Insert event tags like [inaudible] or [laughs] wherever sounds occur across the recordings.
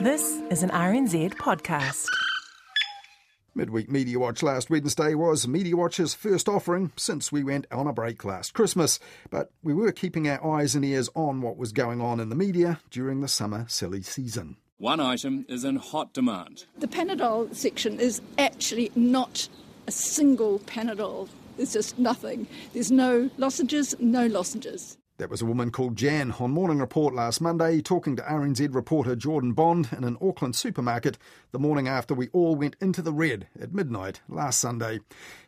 This is an RNZ podcast. Midweek Media Watch last Wednesday was Media Watch's first offering since we went on a break last Christmas. But we were keeping our eyes and ears on what was going on in the media during the summer silly season. One item is in hot demand. The Panadol section is actually not a single Panadol. There's just nothing. There's no lozenges, no lozenges. That was a woman called Jan on Morning Report last Monday, talking to RNZ reporter Jordan Bond in an Auckland supermarket the morning after we all went into the red at midnight last Sunday.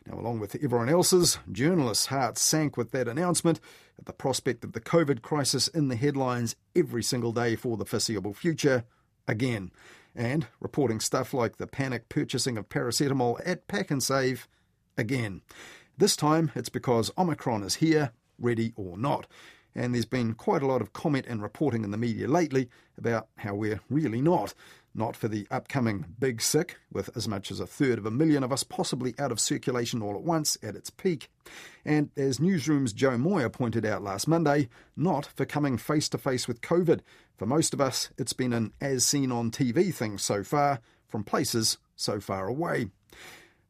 Now, along with everyone else's, journalists' hearts sank with that announcement at the prospect of the COVID crisis in the headlines every single day for the foreseeable future again. And reporting stuff like the panic purchasing of paracetamol at PAK'nSAVE again. This time it's because Omicron is here, ready or not and there's been quite a lot of comment and reporting in the media lately about how we're really not. Not for the upcoming big sick, with as much as a third of a million of us possibly out of circulation all at once at its peak. And as Newsroom's Jo Moir pointed out last Monday, not for coming face to face with COVID. For most of us, it's been an as seen on TV thing so far, from places so far away.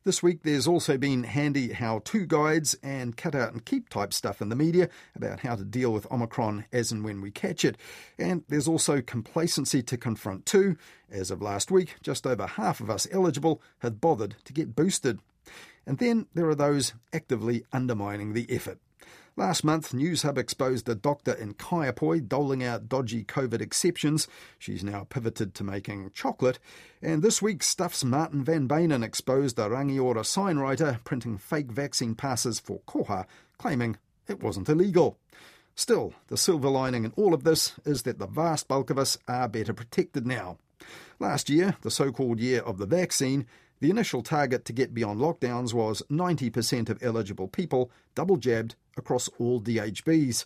This week there's also been handy how to guides and cut out and keep type stuff in the media about how to deal with Omicron as and when we catch it. And there's also complacency to confront too. As of last week, just over half of us eligible had bothered to get boosted. And then there are those actively undermining the effort. Last month, Newshub exposed a doctor in Kaiapoi doling out dodgy COVID exceptions. She's now pivoted to making chocolate. And this week, Stuff's Martin van Beynen exposed a Rangiora sign writer printing fake vaccine passes for Koha, claiming it wasn't illegal. Still, the silver lining in all of this is that the vast bulk of us are better protected now. Last year, the so called year of the vaccine, the initial target to get beyond lockdowns was 90% of eligible people double jabbed across all DHBs.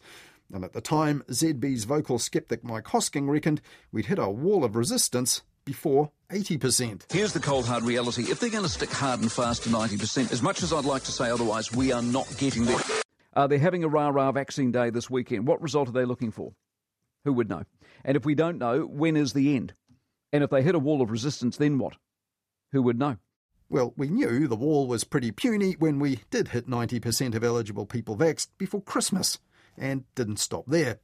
And at the time, ZB's vocal skeptic Mike Hosking reckoned we'd hit a wall of resistance before 80%. Here's the cold hard reality. If they're going to stick hard and fast to 90%, as much as I'd like to say otherwise, we are not getting there. Uh, they're having a rah rah vaccine day this weekend. What result are they looking for? Who would know? And if we don't know, when is the end? And if they hit a wall of resistance, then what? Who would know? Well, we knew the wall was pretty puny when we did hit 90% of eligible people vaxxed before Christmas, and didn't stop there.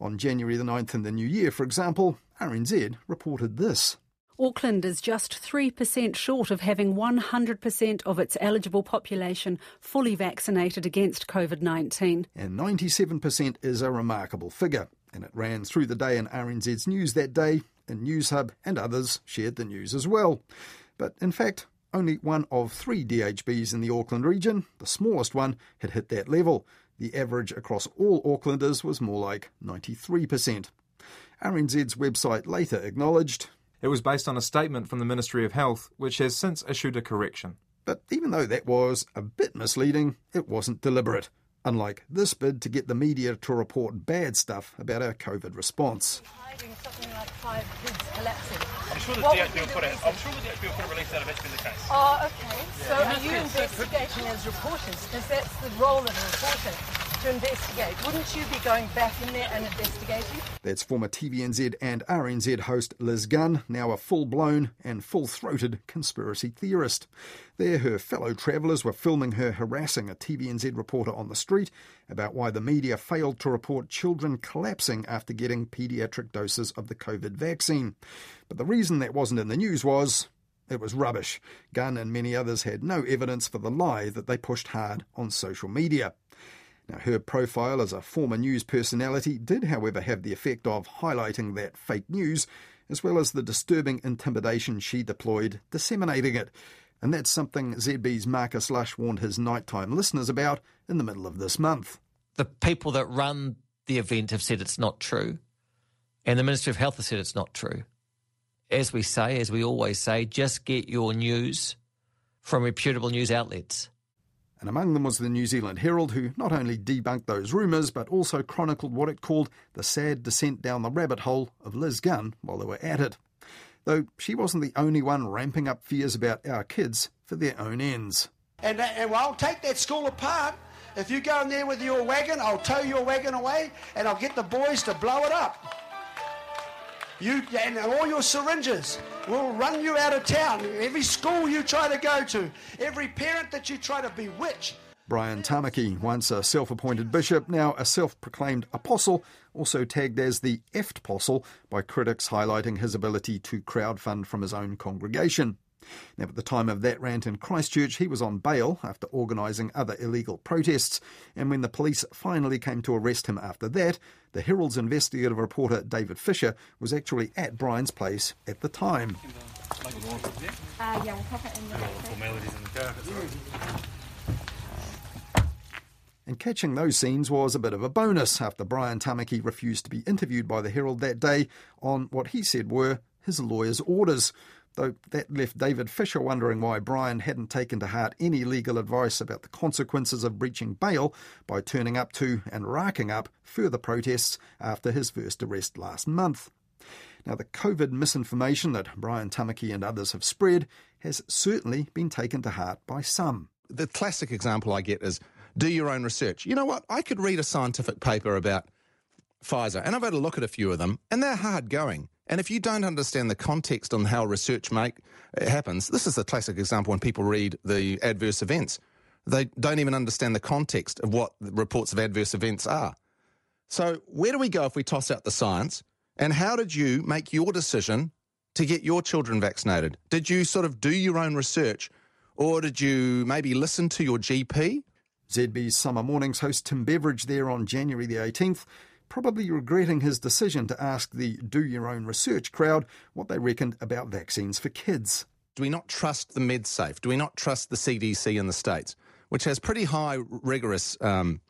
On January the 9th in the new year, for example, RNZ reported this. Auckland is just 3% short of having 100% of its eligible population fully vaccinated against COVID 19. And 97% is a remarkable figure, and it ran through the day in RNZ's news that day, and Newshub and others shared the news as well. But in fact, only one of three DHBs in the Auckland region, the smallest one, had hit that level. The average across all Aucklanders was more like 93%. RNZ's website later acknowledged it was based on a statement from the Ministry of Health, which has since issued a correction. But even though that was a bit misleading, it wasn't deliberate. Unlike this bid to get the media to report bad stuff about our COVID response. Like five kids collapsing. I'm sure the What DHB would will put it. I'm sure the DHB will put a release out if that's been the case. Oh, okay. So are you investigating as reporters? Because that's the role of a reporter, to investigate. Wouldn't you be going back in there and investigating? That's former TVNZ and RNZ host Liz Gunn, now a full blown and full throated conspiracy theorist. There, her fellow travellers were filming her harassing a TVNZ reporter on the street about why the media failed to report children collapsing after getting paediatric doses of the COVID vaccine. But the reason that wasn't in the news was it was rubbish. Gunn and many others had no evidence for the lie that they pushed hard on social media. Now, her profile as a former news personality did, however, have the effect of highlighting that fake news, as well as the disturbing intimidation she deployed disseminating it. And that's something ZB's Marcus Lush warned his nighttime listeners about in the middle of this month. The people that run the event have said it's not true, and the Ministry of Health has said it's not true. As we say, as we always say, just get your news from reputable news outlets. And among them was the New Zealand Herald, who not only debunked those rumours, but also chronicled what it called the sad descent down the rabbit hole of Liz Gunn while they were at it. Though she wasn't the only one ramping up fears about our kids for their own ends. And, that, and I'll take that school apart. If you go in there with your wagon, I'll tow your wagon away and I'll get the boys to blow it up. You and all your syringes will run you out of town. Every school you try to go to, every parent that you try to bewitch. Brian Tamaki, once a self appointed bishop, now a self proclaimed apostle, also tagged as the EFT apostle by critics highlighting his ability to crowdfund from his own congregation. Now, at the time of that rant in Christchurch, he was on bail after organising other illegal protests. And when the police finally came to arrest him after that, the Herald's investigative reporter David Fisher was actually at Brian's place at the time. And catching those scenes was a bit of a bonus after Brian Tamaki refused to be interviewed by the Herald that day on what he said were his lawyer's orders though that left David Fisher wondering why Brian hadn't taken to heart any legal advice about the consequences of breaching bail by turning up to and racking up further protests after his first arrest last month. Now, the COVID misinformation that Brian Tamaki and others have spread has certainly been taken to heart by some. The classic example I get is do your own research. You know what? I could read a scientific paper about Pfizer, and I've had a look at a few of them, and they're hard going. And if you don't understand the context on how research make happens, this is a classic example when people read the adverse events. They don't even understand the context of what reports of adverse events are. So where do we go if we toss out the science? And how did you make your decision to get your children vaccinated? Did you sort of do your own research or did you maybe listen to your GP? ZB's Summer Mornings host Tim Beveridge there on January the 18th probably regretting his decision to ask the do your own research crowd what they reckoned about vaccines for kids. Do we not trust the MedSafe? Do we not trust the CDC in the States, which has pretty high, rigorous um,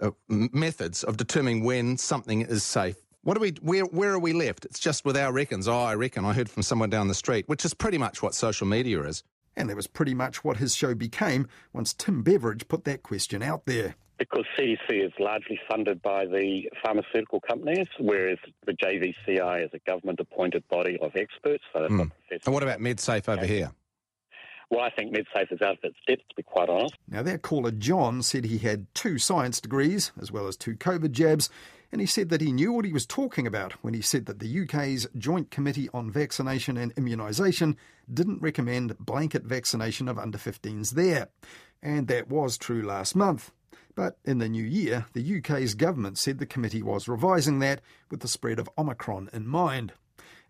uh, methods of determining when something is safe? What are we? Where where are we left? It's just with our reckons. Oh, I reckon. I heard from someone down the street, which is pretty much what social media is. And that was pretty much what his show became once Tim Beveridge put that question out there because CDC is largely funded by the pharmaceutical companies, whereas the JVCI is a government appointed body of experts. So mm. And what about MedSafe over here? Well, I think MedSafe is out of its depth, to be quite honest. Now, their caller John said he had two science degrees as well as two COVID jabs, and he said that he knew what he was talking about when he said that the UK's Joint Committee on Vaccination and Immunisation didn't recommend blanket vaccination of under 15s there. And that was true last month. But in the new year, the UK's government said the committee was revising that with the spread of Omicron in mind.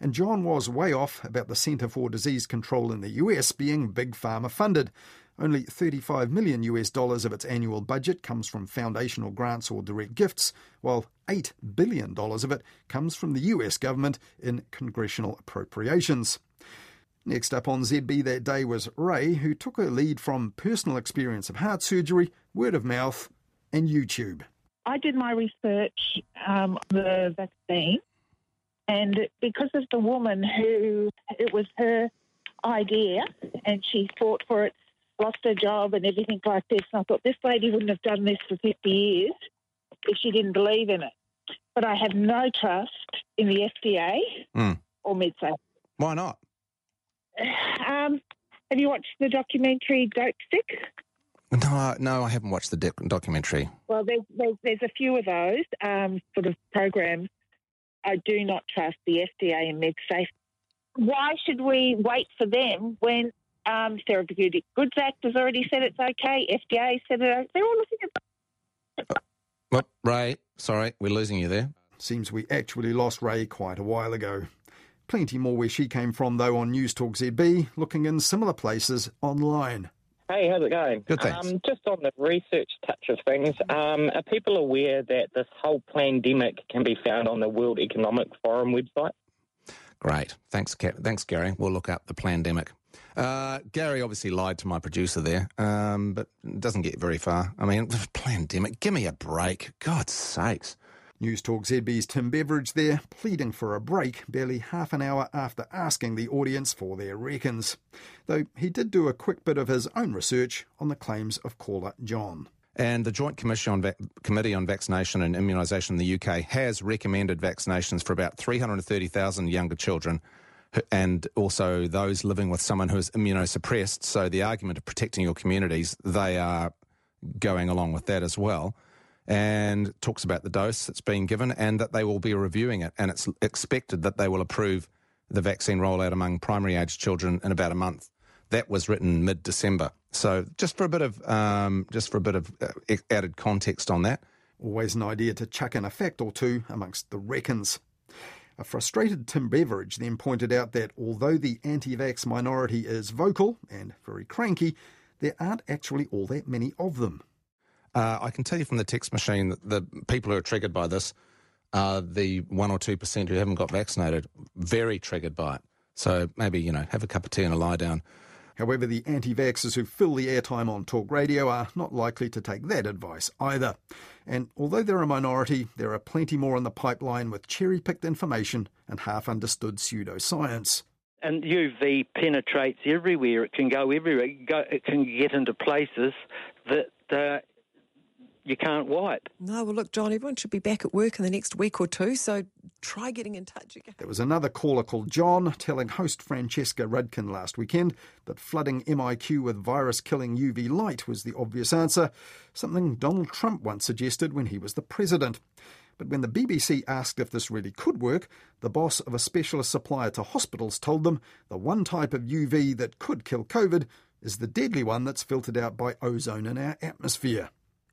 And John was way off about the Centre for Disease Control in the US being big pharma funded. Only 35 million US dollars of its annual budget comes from foundational grants or direct gifts, while 8 billion dollars of it comes from the US government in congressional appropriations. Next up on ZB that day was Ray, who took her lead from personal experience of heart surgery, word of mouth, and YouTube. I did my research um, on the vaccine, and because of the woman who it was her idea and she fought for it, lost her job and everything like this, and I thought this lady wouldn't have done this for 50 years if she didn't believe in it. But I have no trust in the FDA mm. or MedSafe. Why not? [sighs] Um, have you watched the documentary Dope Sick? No, no, I haven't watched the documentary. Well, there's, there's, there's a few of those um, sort of programs. I do not trust the FDA and MedSafe. Why should we wait for them when um, Therapeutic Goods Act has already said it's okay? FDA said it. They're all looking at. Well, Ray, sorry, we're losing you there. Seems we actually lost Ray quite a while ago. Plenty more where she came from, though, on News Talk ZB, looking in similar places online. Hey, how's it going? Good, thanks. Um, just on the research touch of things, um, are people aware that this whole pandemic can be found on the World Economic Forum website? Great. Thanks, thanks, Gary. We'll look up the pandemic. Uh, Gary obviously lied to my producer there, um, but doesn't get very far. I mean, [laughs] the pandemic, give me a break. God's sakes. News Talk ZB's Tim Beveridge there, pleading for a break barely half an hour after asking the audience for their reckons. Though he did do a quick bit of his own research on the claims of caller John. And the Joint Commission on Va- Committee on Vaccination and Immunisation in the UK has recommended vaccinations for about 330,000 younger children and also those living with someone who is immunosuppressed. So the argument of protecting your communities, they are going along with that as well. And talks about the dose that's being given and that they will be reviewing it. And it's expected that they will approve the vaccine rollout among primary age children in about a month. That was written mid December. So just for a bit of um, just for a bit of uh, added context on that. Always an idea to chuck in a fact or two amongst the reckons. A frustrated Tim Beveridge then pointed out that although the anti vax minority is vocal and very cranky, there aren't actually all that many of them. Uh, I can tell you from the text machine that the people who are triggered by this are the 1 or 2% who haven't got vaccinated, very triggered by it. So maybe, you know, have a cup of tea and a lie down. However, the anti vaxxers who fill the airtime on talk radio are not likely to take that advice either. And although they're a minority, there are plenty more in the pipeline with cherry picked information and half understood pseudoscience. And UV penetrates everywhere. It can go everywhere. It, can get into places that uh, you can't wipe. No, well, look, John, everyone should be back at work in the next week or two, so try getting in touch again. There was another caller called John telling host Francesca Rudkin last weekend that flooding MIQ with virus killing UV light was the obvious answer, something Donald Trump once suggested when he was the president. But when the BBC asked if this really could work, the boss of a specialist supplier to hospitals told them the one type of UV that could kill COVID is the deadly one that's filtered out by ozone in our atmosphere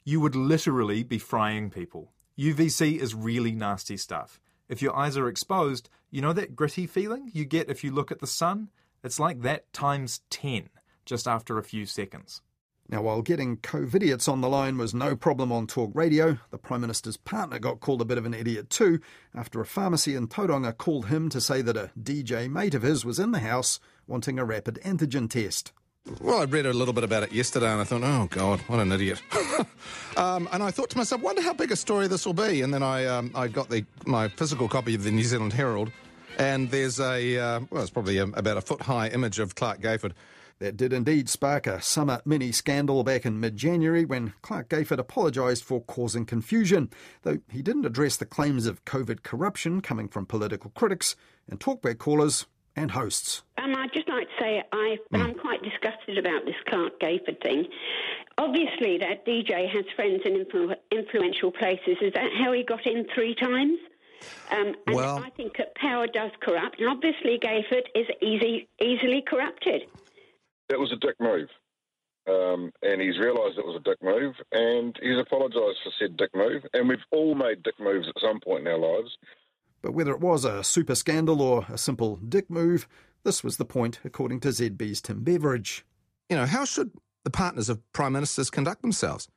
you would literally be frying people. UVC is really nasty stuff. If your eyes are exposed, you know that gritty feeling you get if you look at the sun? It's like that times 10 just after a few seconds. Now, while getting COVIDiots on the line was no problem on talk radio, the Prime Minister's partner got called a bit of an idiot too after a pharmacy in Tauranga called him to say that a DJ mate of his was in the house wanting a rapid antigen test. Well, I read a little bit about it yesterday and I thought, oh, God, what an idiot. [laughs] um, and I thought to myself, wonder how big a story this will be. And then I, um, I got the, my physical copy of the New Zealand Herald, and there's a, uh, well, it's probably a, about a foot high image of Clark Gayford. That did indeed spark a summer mini scandal back in mid January when Clark Gayford apologised for causing confusion, though he didn't address the claims of COVID corruption coming from political critics and talkback callers and hosts. Um, I'd just like to say I, mm. I'm quite disgusted about this Clark Gayford thing. Obviously, that DJ has friends in influ- influential places. Is that how he got in three times? Um, and well, I think that power does corrupt, and obviously Gayford is easy, easily corrupted. That was a dick move. Um, and he's realised it was a dick move, and he's apologised for said dick move. And we've all made dick moves at some point in our lives. But whether it was a super scandal or a simple dick move, this was the point, according to ZB's Tim Beveridge. You know, how should the partners of prime ministers conduct themselves?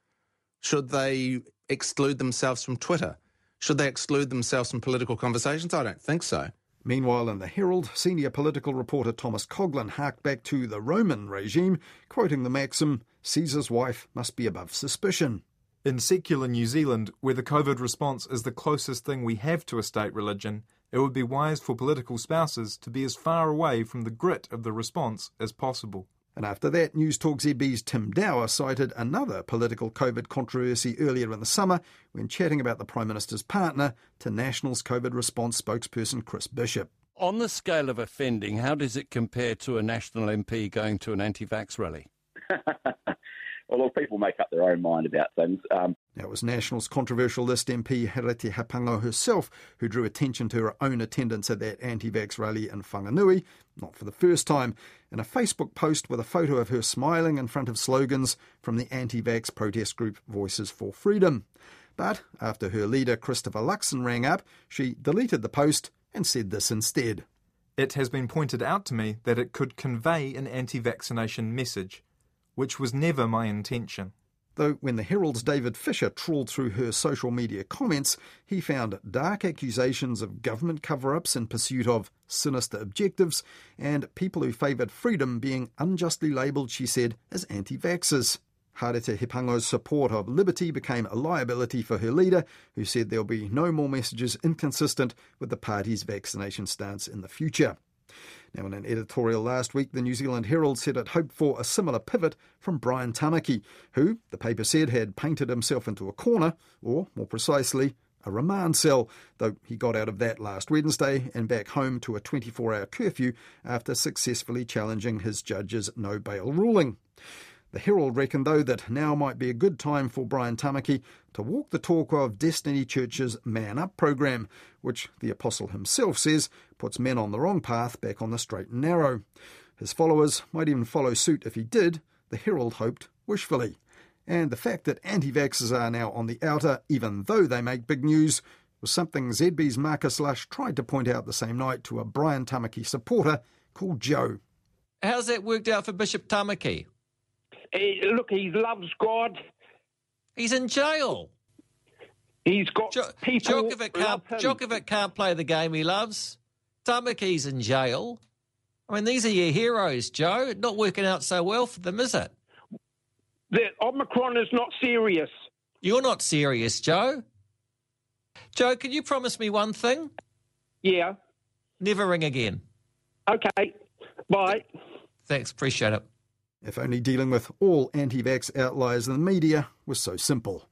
Should they exclude themselves from Twitter? Should they exclude themselves from political conversations? I don't think so. Meanwhile, in the Herald, senior political reporter Thomas Coughlan harked back to the Roman regime, quoting the maxim Caesar's wife must be above suspicion. In secular New Zealand, where the COVID response is the closest thing we have to a state religion, it would be wise for political spouses to be as far away from the grit of the response as possible. And after that, News Talk ZB's Tim Dower cited another political COVID controversy earlier in the summer when chatting about the Prime Minister's partner to National's COVID response spokesperson Chris Bishop. On the scale of offending, how does it compare to a National MP going to an anti vax rally? [laughs] well, people make up their own mind about things. Um, now, it was National's controversial list MP Harete Hipango herself who drew attention to her own attendance at that anti vax rally in Whanganui, not for the first time, in a Facebook post with a photo of her smiling in front of slogans from the anti vax protest group Voices for Freedom. But after her leader Christopher Luxon rang up, she deleted the post and said this instead. It has been pointed out to me that it could convey an anti vaccination message which was never my intention. Though when the Herald's David Fisher trawled through her social media comments, he found dark accusations of government cover ups in pursuit of sinister objectives and people who favoured freedom being unjustly labelled, she said, as anti vaxxers. Harete Hipango's support of liberty became a liability for her leader, who said there'll be no more messages inconsistent with the party's vaccination stance in the future. Now, in an editorial last week, the New Zealand Herald said it hoped for a similar pivot from Brian Tamaki, who, the paper said, had painted himself into a corner, or more precisely, a remand cell, though he got out of that last Wednesday and back home to a 24 hour curfew after successfully challenging his judge's no bail ruling. The Herald reckoned, though, that now might be a good time for Brian Tamaki to walk the talk of Destiny Church's Man Up program, which the apostle himself says puts men on the wrong path back on the straight and narrow. His followers might even follow suit if he did, the Herald hoped wishfully. And the fact that anti vaxxers are now on the outer, even though they make big news, was something ZB's Marcus Lush tried to point out the same night to a Brian Tamaki supporter called Joe. How's that worked out for Bishop Tamaki? Hey, look, he loves God. He's in jail. He's got jo- people. Djokovic can't, Djokovic can't play the game he loves. Tamaki's in jail. I mean, these are your heroes, Joe. Not working out so well for them, is it? The Omicron is not serious. You're not serious, Joe. Joe, can you promise me one thing? Yeah. Never ring again. Okay. Bye. Thanks. Appreciate it. If only dealing with all anti vax outliers in the media was so simple.